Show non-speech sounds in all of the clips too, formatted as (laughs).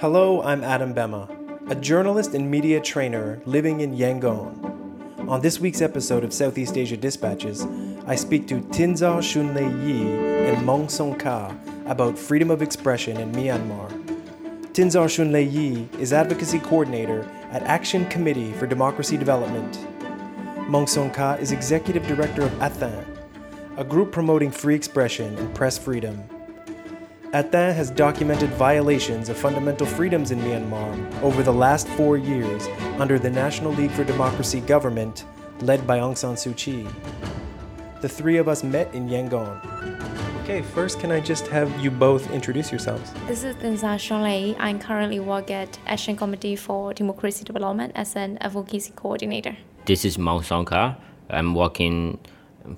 Hello, I'm Adam Bemma, a journalist and media trainer living in Yangon. On this week's episode of Southeast Asia Dispatches, I speak to Thinzar Shunlei Yi and Maung Saungkha about freedom of expression in Myanmar. Thinzar Shunlei Yi is advocacy coordinator at Action Committee for Democracy Development. Maung Saungkha is executive director of Athan, a group promoting free expression and press freedom. Athan has documented violations of fundamental freedoms in Myanmar over the last four years under the National League for Democracy government led by Aung San Suu Kyi. The three of us met in Yangon. Okay, first, can I just have you both introduce yourselves? This is Thinzar Shunlei. I currently work at Action Committee for Democracy Development as an advocacy coordinator. This is Maung Saungkha. I'm working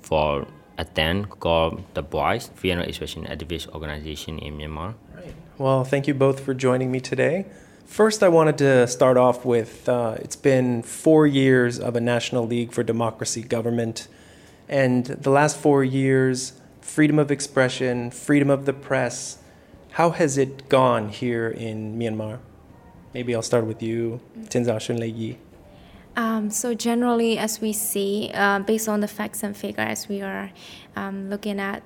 for Athan called the Boys Freedom Expression Activist Organization in Myanmar. Right. Well, thank you both for joining me today. First, I wanted to start off with uh, it's been four years of a National League for Democracy government, and the last four years, freedom of expression, freedom of the press. How has it gone here in Myanmar? Maybe I'll start with you, Thinzar Shunlei. Um, so generally, as we see, uh, based on the facts and figures, we are um, looking at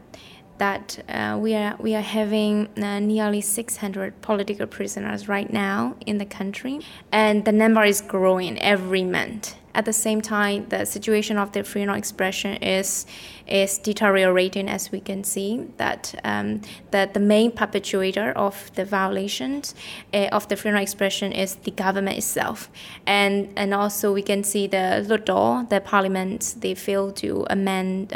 that uh, we are we are having uh, nearly 600 political prisoners right now in the country, and the number is growing every month. At the same time, the situation of the freedom of expression is is deteriorating, as we can see that um, that the main perpetuator of the violations uh, of the freedom of expression is the government itself, and and also we can see the Hluttaw, the parliament, they fail to amend.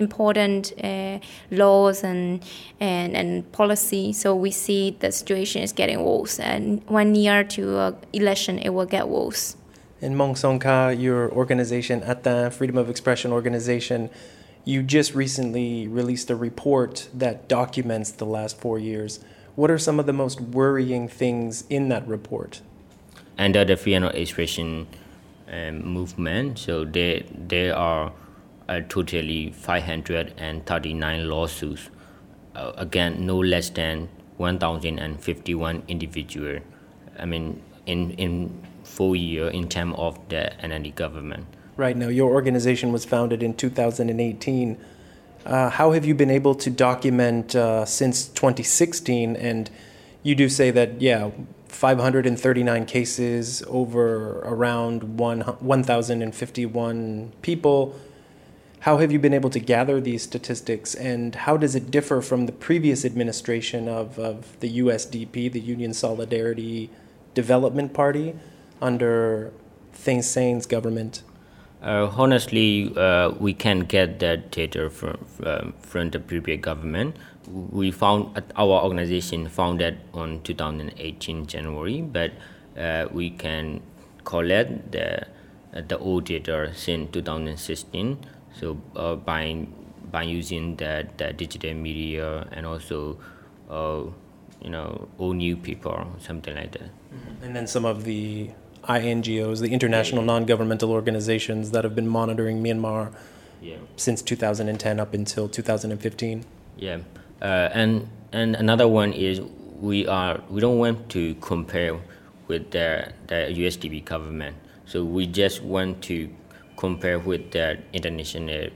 Important uh, laws and, and and policy. So we see the situation is getting worse, and one year to uh, election, it will get worse. In Maung Saungkha, your organization, Athan Freedom of Expression Organization, you just recently released a report that documents the last four years. What are some of the most worrying things in that report? Under the freedom of expression um, movement, so they they are uh, totally 539 lawsuits. Uh, again, no less than 1,051 individual. I mean, in in full year in terms of the NLD government. Right now, your organization was founded in 2018. Uh, how have you been able to document uh, since 2016? And you do say that, yeah, 539 cases over around 1,051 people. How have you been able to gather these statistics, and how does it differ from the previous administration of, of the USDP, the Union Solidarity Development Party? under Thein Sein's government? Uh, honestly, uh, we can get that data from um, from the previous government. We found our organization found founded on 2018 January, but uh, we can collect the the old data since 2016. So uh, by by using the, the digital media and also uh, you know all new people something like that. And then some of the INGOs, the international non-governmental organizations that have been monitoring Myanmar yeah. since 2010 up until 2015. Yeah, uh, and and another one is we are we don't want to compare with the the USDP government. So we just want to compare with the international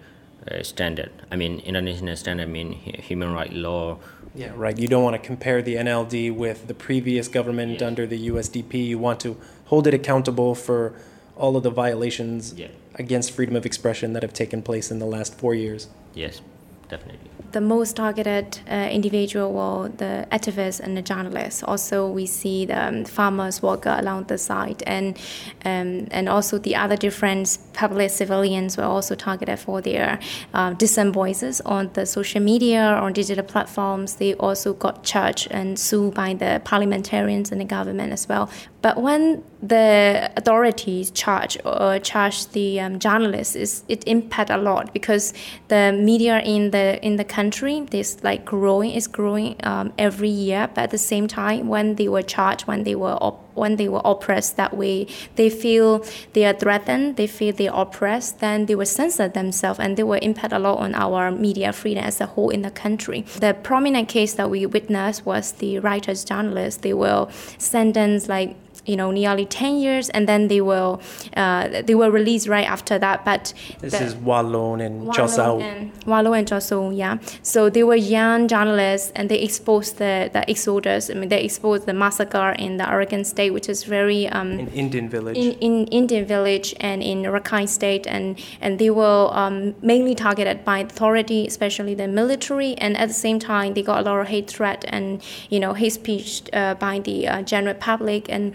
uh, standard. I mean, international standard I mean human rights law. Yeah, right. You don't want to compare the NLD with the previous government yeah. under the USDP. You want to hold it accountable for all of the violations yeah. against freedom of expression that have taken place in the last four years. Yes, definitely the most targeted uh, individual were the activists and the journalists. Also, we see the um, farmers worker along the side, and um, and also the other different public civilians were also targeted for their uh, dissent voices on the social media or digital platforms. They also got charged and sued by the parliamentarians and the government as well. But when the authorities charge or charge the um, journalists is it impact a lot because the media in the in the country This like growing is growing um, every year but at the same time when they were charged when they were op- when they were oppressed that way they feel they are threatened they feel they are oppressed then they will censor themselves and they will impact a lot on our media freedom as a whole in the country. The prominent case that we witnessed was the writers journalists they were sentenced like you know nearly 10 years and then they will uh, they were released right after that but This the- is Wa Lone and Wallow Chosao. and Joso, yeah. So they were young journalists and they exposed the, the exodus. I mean, they exposed the massacre in the Arakan state, which is very um, in Inn Din village. in, in Inn Din village and in Rakhine state, and and they were um, mainly targeted by authority, especially the military, and at the same time they got a lot of hate threat and you know hate speech uh, by the uh, general public and.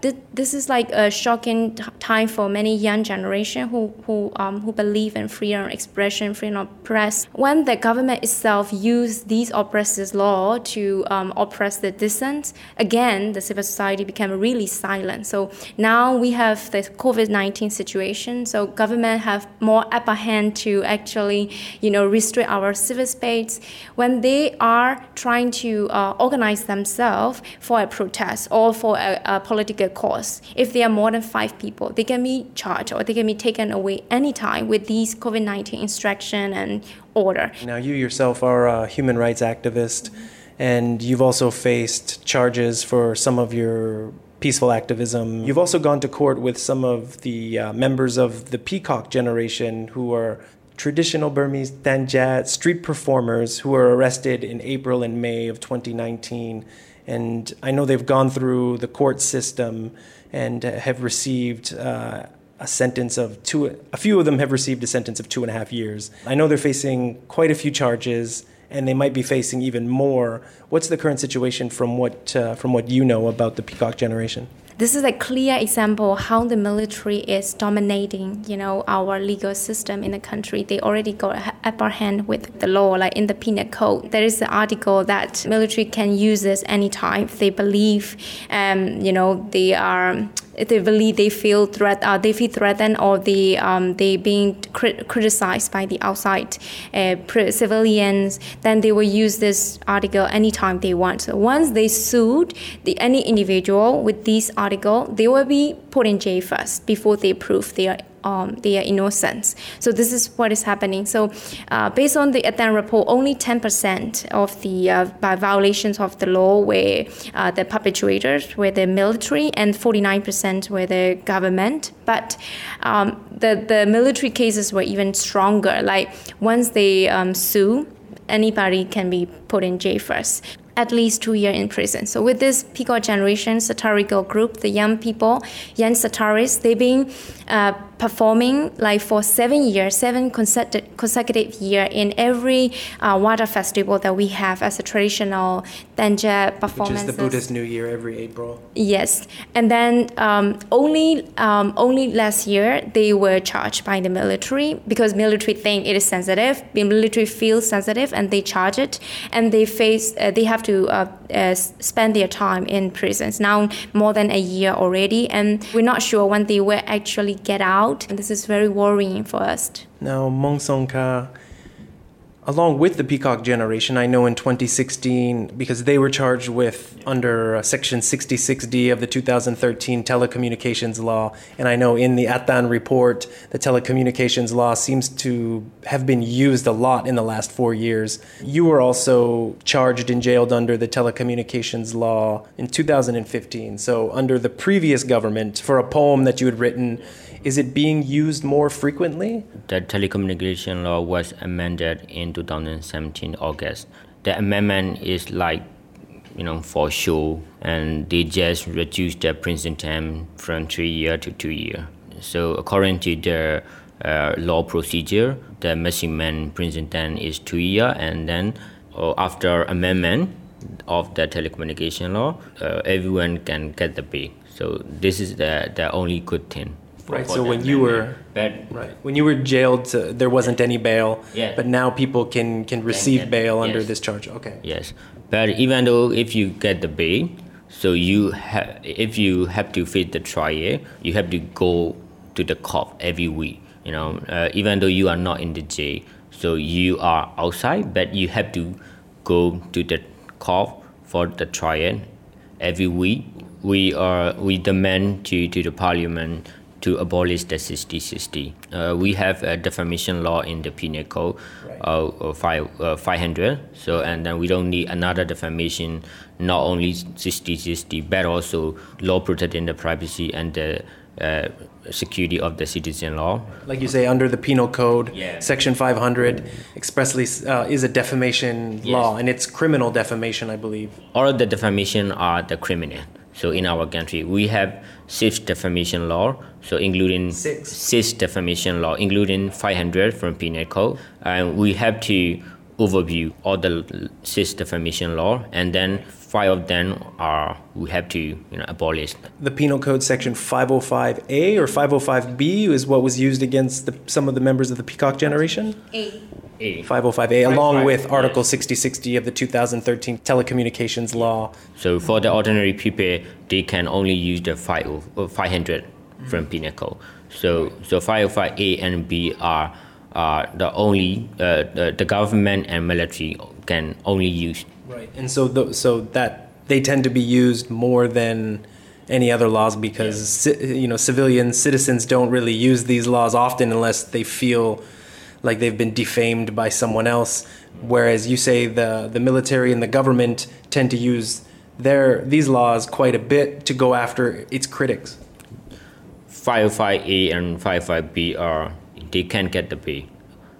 This, is like a shocking t- time for many young generation who who um, who believe in freedom of expression, freedom of press. When the government itself used these oppressive law to um, oppress the dissent, again the civil society became really silent. So now we have the COVID nineteen situation. So government have more upper hand to actually you know restrict our civil space when they are trying to uh, organize themselves for a protest or for a, a political cause. If there are more than five people, they can be charged or they can be taken away anytime with these COVID 19 instruction and order. Now, you yourself are a human rights activist, and you've also faced charges for some of your peaceful activism. You've also gone to court with some of the uh, members of the Peacock generation who are traditional Burmese Thangyat street performers who were arrested in April and May of 2019. And I know they've gone through the court system and uh, have received. Uh, a sentence of two, a few of them have received a sentence of two and a half years. I know they're facing quite a few charges and they might be facing even more. What's the current situation from what, uh, from what you know about the Peacock generation? This is a clear example how the military is dominating, you know, our legal system in the country. They already got upper hand with the law, like in the penal code. There is an article that military can use this anytime if they believe, um, you know, they are believe they feel threat, uh, they feel threatened, or they um, they being crit- criticized by the outside uh, civilians, then they will use this article anytime they want. So once they sued the any individual with this article, they will be put in jail first before they prove their um, their innocence. So this is what is happening. So uh, based on the Athan report, only 10% of the uh, by violations of the law were uh, the perpetrators, were the military, and 49% were the government. But um, the the military cases were even stronger. Like once they um, sue, anybody can be put in jail first at least two years in prison. So with this Peacock Generation satirical group, the young people, young satirists, they've been uh, performing like for seven years, seven consecutive, year in every uh, water festival that we have as a traditional Danja Which is the Buddhist New Year every April. Yes, and then um, only um, only last year they were charged by the military because military think it is sensitive. The military feels sensitive and they charge it, and they face uh, they have to uh, uh, spend their time in prisons now more than a year already, and we're not sure when they will actually get out. And this is very worrying for us. Now, Maung Saungkha, along with the Peacock generation, I know in 2016, because they were charged with under uh, Section 66D of the 2013 telecommunications law, and I know in the Athan report, the telecommunications law seems to have been used a lot in the last four years. You were also charged and jailed under the telecommunications law in 2015. So, under the previous government, for a poem that you had written, is it being used more frequently? The telecommunication law was amended in 2017 August. The amendment is like, you know, for show, and they just reduced the prison time from three year to two year. So according to the uh, law procedure, the maximum prison time is two year, and then uh, after amendment of the telecommunication law, uh, everyone can get the pay. So this is the the only good thing. Right, so when you were- but Right. When you were jailed, uh, there wasn't any bail. Yeah. But now people can can receive get- bail under this charge. Okay. Yes, but even though if you get the bail, So you ha- if you have to face the trial, you have to go to the court every week. You know, uh, even though you are not in the jail, so you are outside, but you have to go to the court for the trial every week. We are we demand to, to the parliament to abolish the 6060. Uh, we have a defamation law in the penal code, Right. uh, five, uh, 500. So, and then we don't need another defamation, not only 6060, but also law protecting the privacy and the uh, security of the citizen law. Like you say, under the penal code, Yeah. section 500 expressly uh, is a defamation law, and it's criminal defamation, I believe. all of the defamation are the criminal. So in our country, we have six defamation law. So including Six. six defamation law, including 500 from penal code, and we have to overview all the six defamation law, and then five of them are we have to you know abolish. The penal code section 505A or 505B is what was used against the, some of the members of the Peacock generation. A. A. 505A, along five, with yes. Article 6060 of the 2013 telecommunications law. So for the ordinary people, they can only use the 5, uh, 500 from penal code. So so 505A and B are are the only uh, the, the government and military can only use. Right. And so, th- so that they tend to be used more than any other laws because ci- you know civilians, citizens don't really use these laws often unless they feel like they've been defamed by someone else. Whereas you say the the military and the government tend to use their these laws quite a bit to go after its critics. 505A and 505B are they can't get the pay.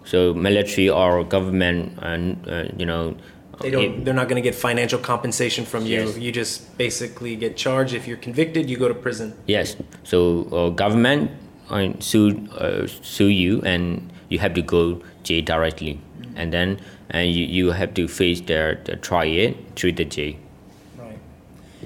So military or government and uh, you know They don't. They're not going to get financial compensation from you. Yes. You just basically get charged. If you're convicted, you go to prison. Yes. So uh, government uh, sue uh, sue you, and you have to go jail directly, and then and you, you have to face their the trial through the jail. Right.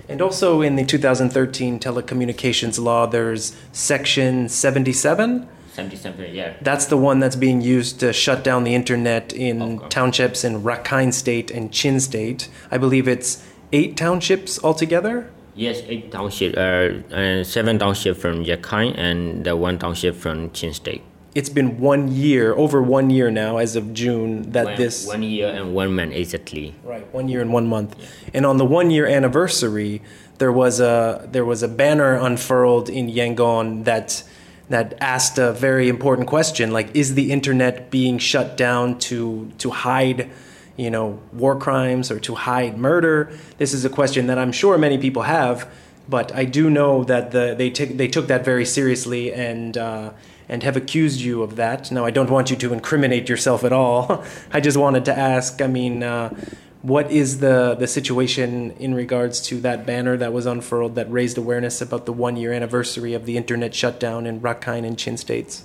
And also in the 2013 telecommunications law, there's section 77. Something, something, yeah. That's the one that's being used to shut down the internet in townships in Rakhine State and Chin State. I believe it's eight townships altogether. Yes, eight township, uh, uh, seven township from Rakhine and the one township from Chin State. It's been one year, over one year now, as of June, that One- this. one year and one month exactly. Right, one year and one month. And on the one year anniversary, there was a there was a banner unfurled in Yangon that that asked a very important question, like is the internet being shut down to to hide, you know, war crimes or to hide murder? This is a question that I'm sure many people have, but I do know that the they took they took that very seriously and uh, and have accused you of that. Now, I don't want you to incriminate yourself at all. (laughs) I just wanted to ask. I mean, uh, what is the the situation in regards to that banner that was unfurled that raised awareness about the one year anniversary of the internet shutdown in Rakhine and Chin states?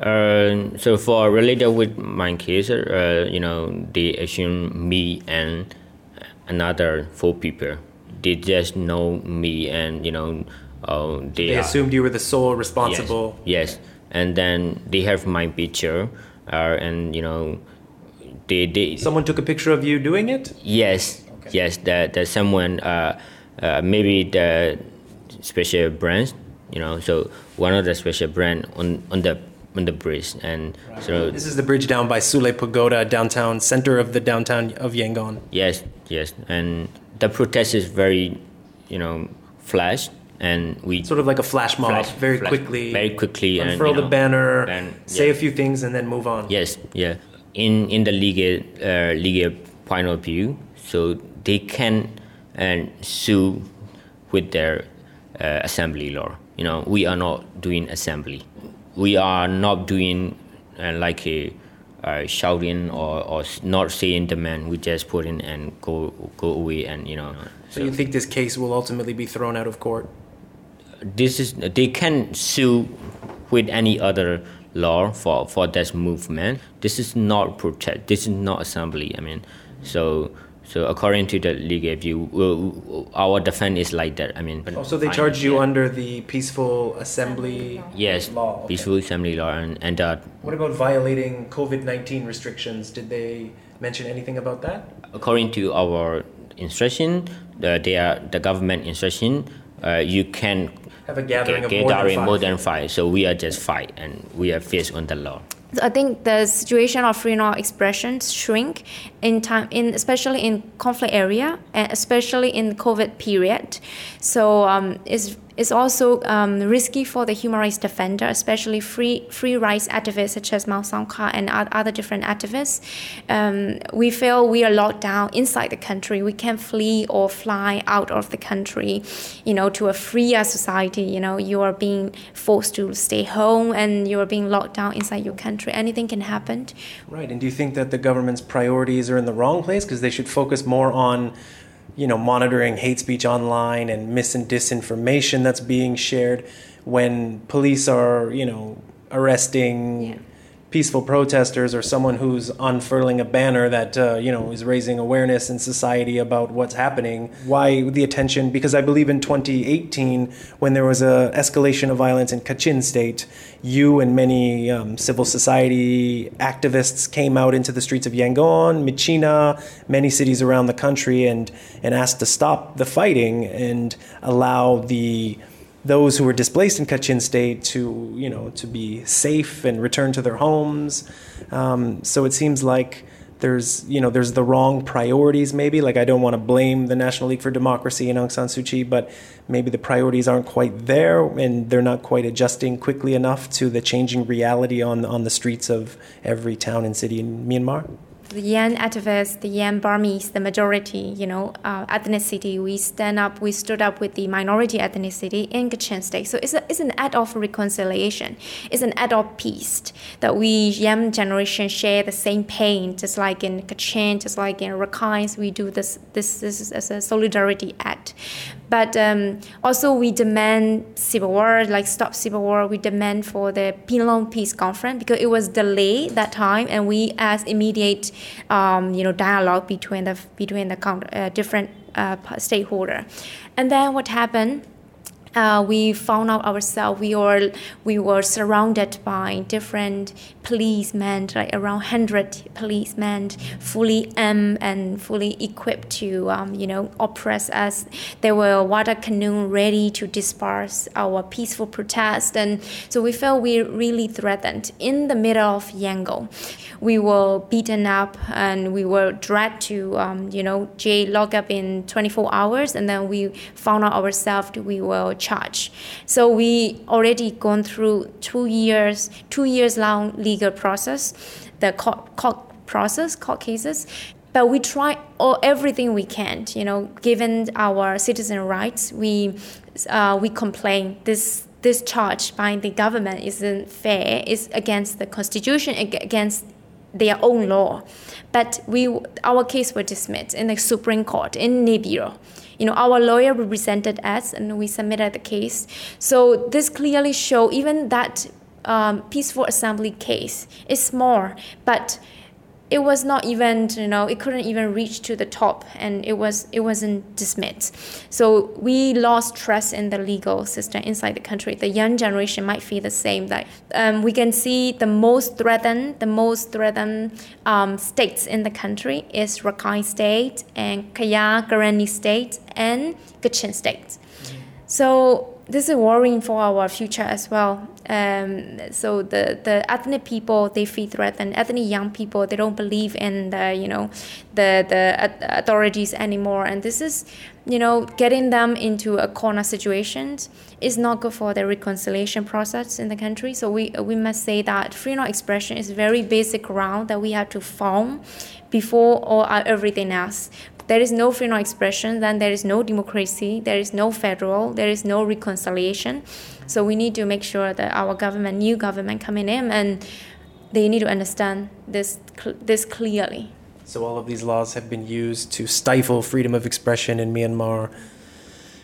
Uh, so for related with my case, uh, you know, they assume me and another four people. They just know me and you know, uh, they, They assumed you were the sole yes, responsible. Yes, and then they have my picture, uh, and you know, they Someone took a picture of you doing it. yes Okay. yes that that someone uh, uh, maybe the special brands, you know, so one of the special brand on on the on the bridge, and so This is the bridge down by Sule Pagoda, downtown center of the downtown of Yangon. Yes, yes, and the protest is very, you know, flash, and we Sort of like a flash mob, flash- very flash quickly. very quickly, and unfurl you the know, banner, ban- say yeah. a few things, and then move on. Yes, yeah. In in the legal uh, legal point of view, so they can and sue with their uh, assembly law. You know, we are not doing assembly. We are not doing uh, like a uh, shouting or, or not saying demand. We just put in and go go away and you know. So you think this case will ultimately be thrown out of court? this is they can sue with any other law for for this movement this is not protest this is not assembly i mean so so according to the legal view our defense is like that i mean Oh, so they charged you under the peaceful assembly yes law. okay. peaceful assembly law and and uh, What about violating COVID 19 restrictions? Did they mention anything about that? according to our instruction uh, their the government instruction, uh, you can have a gathering get, of more, gathering than more than five. So we are just five, and we are faced on the law. I think the situation of freedom of expression shrink in time, in especially in conflict area and especially in COVID period. So um, it's it's also um, risky for the human rights defender, especially free free rights activists such as Maung Saungkha and other different activists. Um, we feel we are locked down inside the country. We can't flee or fly out of the country, you know, to a freer society. You know, you are being forced to stay home and you are being locked down inside your country. Anything can happen. Right. And do you think that the government's priorities are in the wrong place because they should focus more on you know, monitoring hate speech online and mis and disinformation that's being shared when police are, you know, arresting yeah peaceful protesters or someone who's unfurling a banner that uh, you know is raising awareness in society about what's happening. Why the attention? Because i believe in 2018 when there was a escalation of violence in kachin state you and many um, civil society activists came out into the streets of yangon myitkyina many cities around the country and and asked to stop the fighting and allow the those who were displaced in Kachin State to, you know, to be safe and return to their homes. Um, so it seems like there's, you know, there's the wrong priorities. Maybe like I don't want to blame the National League for Democracy and Aung San Suu Kyi, but maybe the priorities aren't quite there, and they're not quite adjusting quickly enough to the changing reality on on the streets of every town and city in Myanmar the Yan activists, the Yan Burmese, the majority, you know, uh, ethnicity, we stand up, we stood up with the minority ethnicity in Kachin State. So it's, a, it's an act of reconciliation. It's an act of peace that we Yan generation share the same pain, just like in Kachin, just like in Rakhine, we do this, this, this as a solidarity act. But um, also we demand civil war, like stop civil war. We demand for the Panglong Peace Conference because it was delayed that time, and we ask immediate, um, you know, dialogue between the between the uh, different uh, stakeholder. And then what happened? Uh, we found out ourselves we were we were surrounded by different policemen, like around hundred policemen, fully armed and fully equipped to um, you know oppress us. There were water canoe ready to disperse our peaceful protest, and so we felt we really threatened in the middle of Yangon. We were beaten up and we were dragged to um, you know jail lockup in 24 hours, and then we found out ourselves we were charge. So we already gone through two years, two years long legal process, the court, court process, court cases. But we try all, everything we can, you know, given our citizen rights, we, uh, we complain this this charge by the government isn't fair, it's against the constitution, against their own law. But we, our case was dismissed in the Supreme Court in Naypyitaw you know, our lawyer represented us and we submitted the case. So this clearly show even that um, peaceful assembly case is small, but it was not even you know it couldn't even reach to the top and it was it wasn't dismissed. So we lost trust in the legal system inside the country. The young generation might feel the same that um, we can see the most threatened the most threatened um, states in the country is Rakhine state and Kaya Karenni state and Kachin state. Mm-hmm. so this is worrying for our future as well. Um, so the, the ethnic people they feel threatened. Ethnic young people they don't believe in the you know the the authorities anymore, and this is you know getting them into a corner situation is not good for the reconciliation process in the country. So we we must say that freedom of expression is very basic ground that we have to form before all everything else there is no freedom of expression, then there is no democracy, there is no federal, there is no reconciliation. So we need to make sure that our government, new government coming in, and they need to understand this this clearly. So all of these laws have been used to stifle freedom of expression in Myanmar.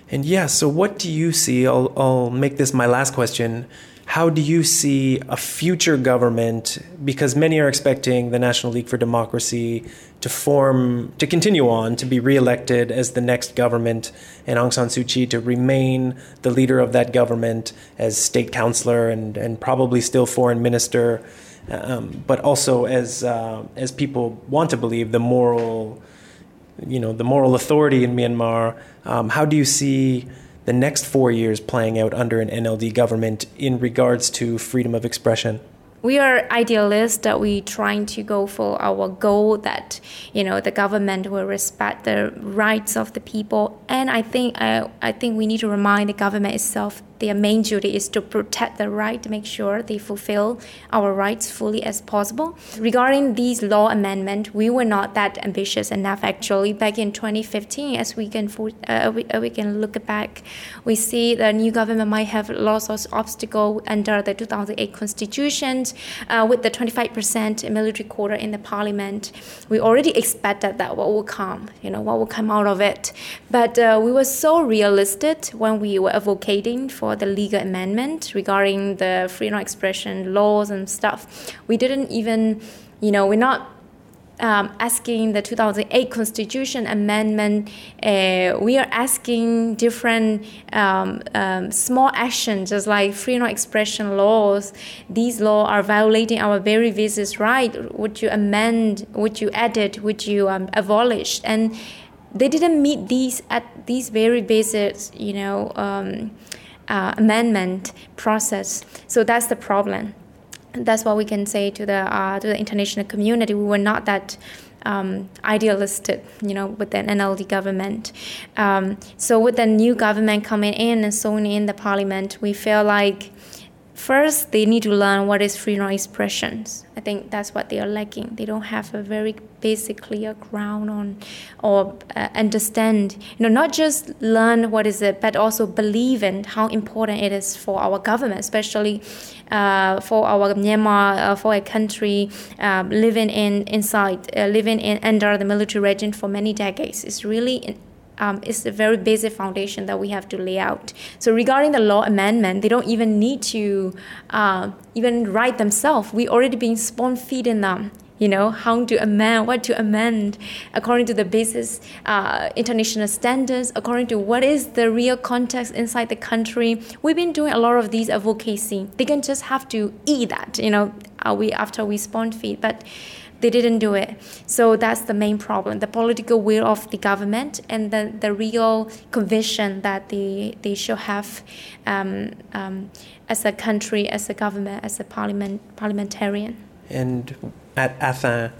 And yeah, so what do you see? I'll, I'll make this my last question how do you see a future government? Because many are expecting the National League for Democracy to form, to continue on, to be reelected as the next government, and Aung San Suu Kyi to remain the leader of that government as state councilor and, and probably still foreign minister, um, but also as, uh, as people want to believe, the moral you know, the moral authority in Myanmar. Um, how do you see the next four years playing out under an NLD government in regards to freedom of expression? We are idealists that we trying to go for our goal that you know the government will respect the rights of the people. And i think uh, i think we need to remind the government itself their main duty is to protect the right to make sure they fulfill our rights fully as possible. Regarding these law amendment, we were not that ambitious enough actually. Back in 2015, as we can uh, we, uh, we can look back, we see the new government might have lots of obstacle under the 2008 constitution uh, with the 25% military quota in the parliament. We already expected that what will come, you know, what will come out of it. But uh, we were so realistic when we were advocating for for the legal amendment regarding the freedom of expression laws and stuff. We didn't even, you know, we're not um, asking the 2008 Constitution Amendment. Uh, we are asking different um, um, small actions, just like freedom of expression laws. These laws are violating our very basic right. Would you amend? Would you edit? Would you um, abolish? And they didn't meet these at these very basic, you know um, uh, amendment process. So that's the problem. That's what we can say to the uh, to the international community. We were not that um, idealistic, you know, with the NLD government. Um, so with the new government coming in and sewing in the parliament, we feel like first they need to learn what is freedom of expressions. I think that's what they are lacking. They don't have a very basic clear ground on or uh, understand, you know, not just learn what is it, but also believe in how important it is for our government, especially uh, for our Myanmar, uh, for a country uh, living in inside, uh, living in under the military regime for many decades. It's really um, is a very basic foundation that we have to lay out. So regarding the law amendment, they don't even need to uh, even write themselves. We already been spoon feeding them. You know how to amend, what to amend, according to the basis uh, international standards, according to what is the real context inside the country. We've been doing a lot of these advocacy. They can just have to eat that. You know, uh, we after we spoon feed, but they didn't do it. So that's the main problem the political will of the government and the, the real conviction that they, they should have um, um, as a country, as a government, as a parliament, parliamentarian. And at Athan,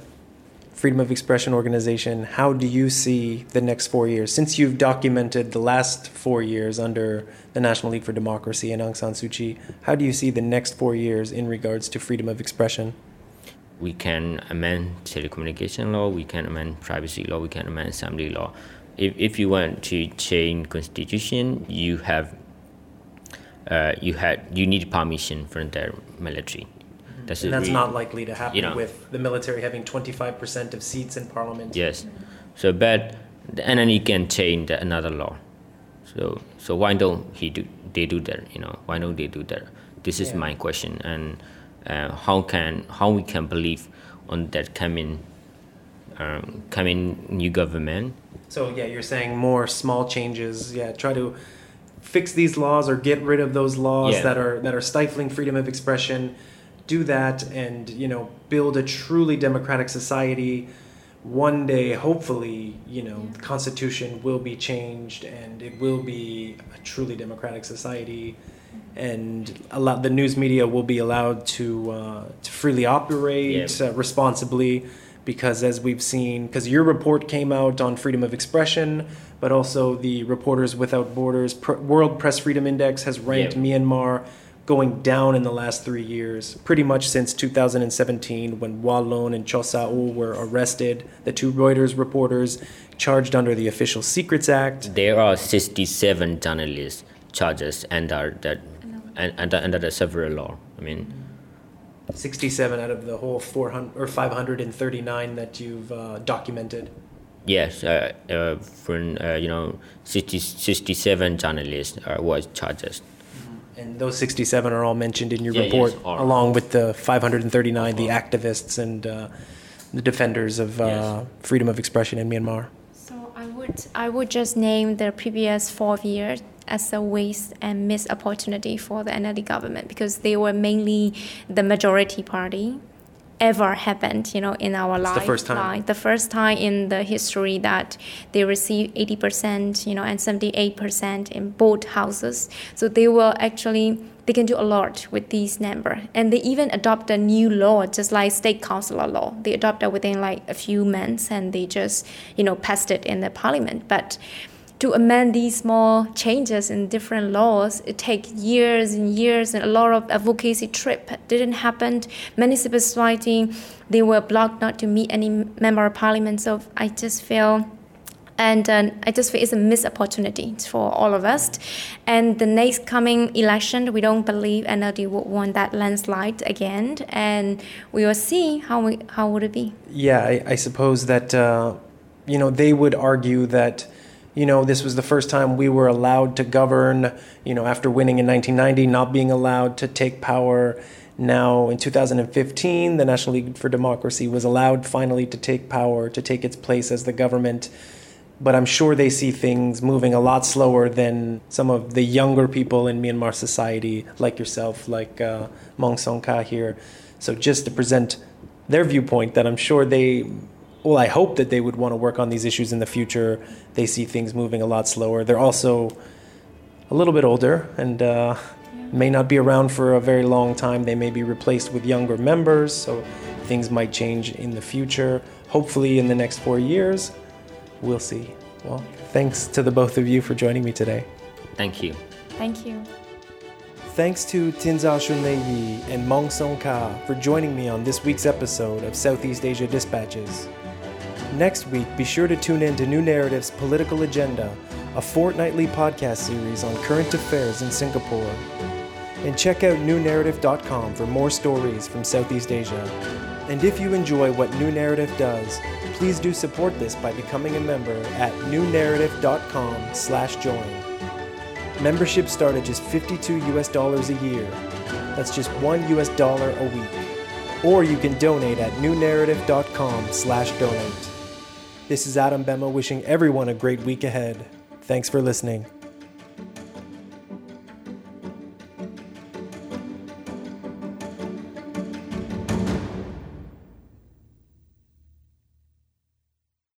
Freedom of Expression Organization, how do you see the next four years? Since you've documented the last four years under the National League for Democracy and Aung San Suu Kyi, how do you see the next four years in regards to freedom of expression? we can amend telecommunication law, we can amend privacy law, we can amend assembly law. If, if you want to change constitution, you have uh, you had you need permission from the military. That's, and that's not likely to happen you know, with the military having 25% of seats in parliament. Yes. So, but the enemy can change another law. So, so why don't he do they do that? You know, why don't they do that? This is yeah. my question, and uh, how can how we can believe on that coming um, coming new government. So yeah, you're saying more small changes. Yeah, try to fix these laws or get rid of those laws yeah. that are that are stifling freedom of expression. Do that and you know build a truly democratic society. One day, hopefully, you know, the constitution will be changed and it will be a truly democratic society and allow, the news media will be allowed to, uh, to freely operate yeah. uh, responsibly because as we've seen because your report came out on freedom of expression but also the reporters without borders Pr- world press freedom index has ranked yeah. myanmar going down in the last three years pretty much since 2017 when Lone and Kyaw Soe Oo were arrested the two reuters reporters charged under the official secrets act there are 67 journalists charges under that under, under the several law. I mean, 67 out of the whole 400 or 539 that you've uh, documented. Yes, uh, uh, from uh, you know 60, 67 journalists uh, was charges. And those 67 are all mentioned in your yeah, report, yes, along with the 539, the activists and uh, the defenders of uh, yes. freedom of expression in Myanmar. So I would I would just name the previous four years as a waste and missed opportunity for the NLD government because they were mainly the majority party ever happened, you know, in our life. the first time. The first time in the history that they receive 80%, you know, and 78% in both houses. So they will actually they can do a lot with these number and they even adopt a new law just like state councilor law they adopt it within like a few months and they just you know passed it in the parliament but to amend these small changes in different laws, it takes years and years and a lot of advocacy trip didn't happen. Many civil society, they were blocked not to meet any member of parliament. So I just feel and uh, I just feel it's a missed opportunity for all of us. And the next coming election, we don't believe NLD would want that landslide again, and we will see how we, how would it be. Yeah, I, I suppose that uh, you know they would argue that you know, this was the first time we were allowed to govern, you know, after winning in 1990, not being allowed to take power. Now, in 2015, the National League for Democracy was allowed finally to take power, to take its place as the government. But I'm sure they see things moving a lot slower than some of the younger people in Myanmar society, like yourself, like uh, Maung Saungkha here. So, just to present their viewpoint, that I'm sure they well, I hope that they would want to work on these issues in the future. They see things moving a lot slower. They're also a little bit older and uh, may not be around for a very long time. They may be replaced with younger members, so things might change in the future. Hopefully, in the next four years, we'll see. Well, thanks to the both of you for joining me today. Thank you. Thank you. Thanks to Thinzar Shunlei Yi and Maung Saungkha for joining me on this week's episode of Southeast Asia Dispatches. Next week, be sure to tune in to New Naratif's Political Agenda, a fortnightly podcast series on current affairs in Singapore. And check out newnaratif.com for more stories from Southeast Asia. And if you enjoy what New Naratif does, please do support this by becoming a member at newnaratif.com slash join. Membership start at just 52 US dollars a year. That's just 1 US dollar a week. Or you can donate at newnaratif.com/donate. This is Adam Bemma wishing everyone a great week ahead. Thanks for listening.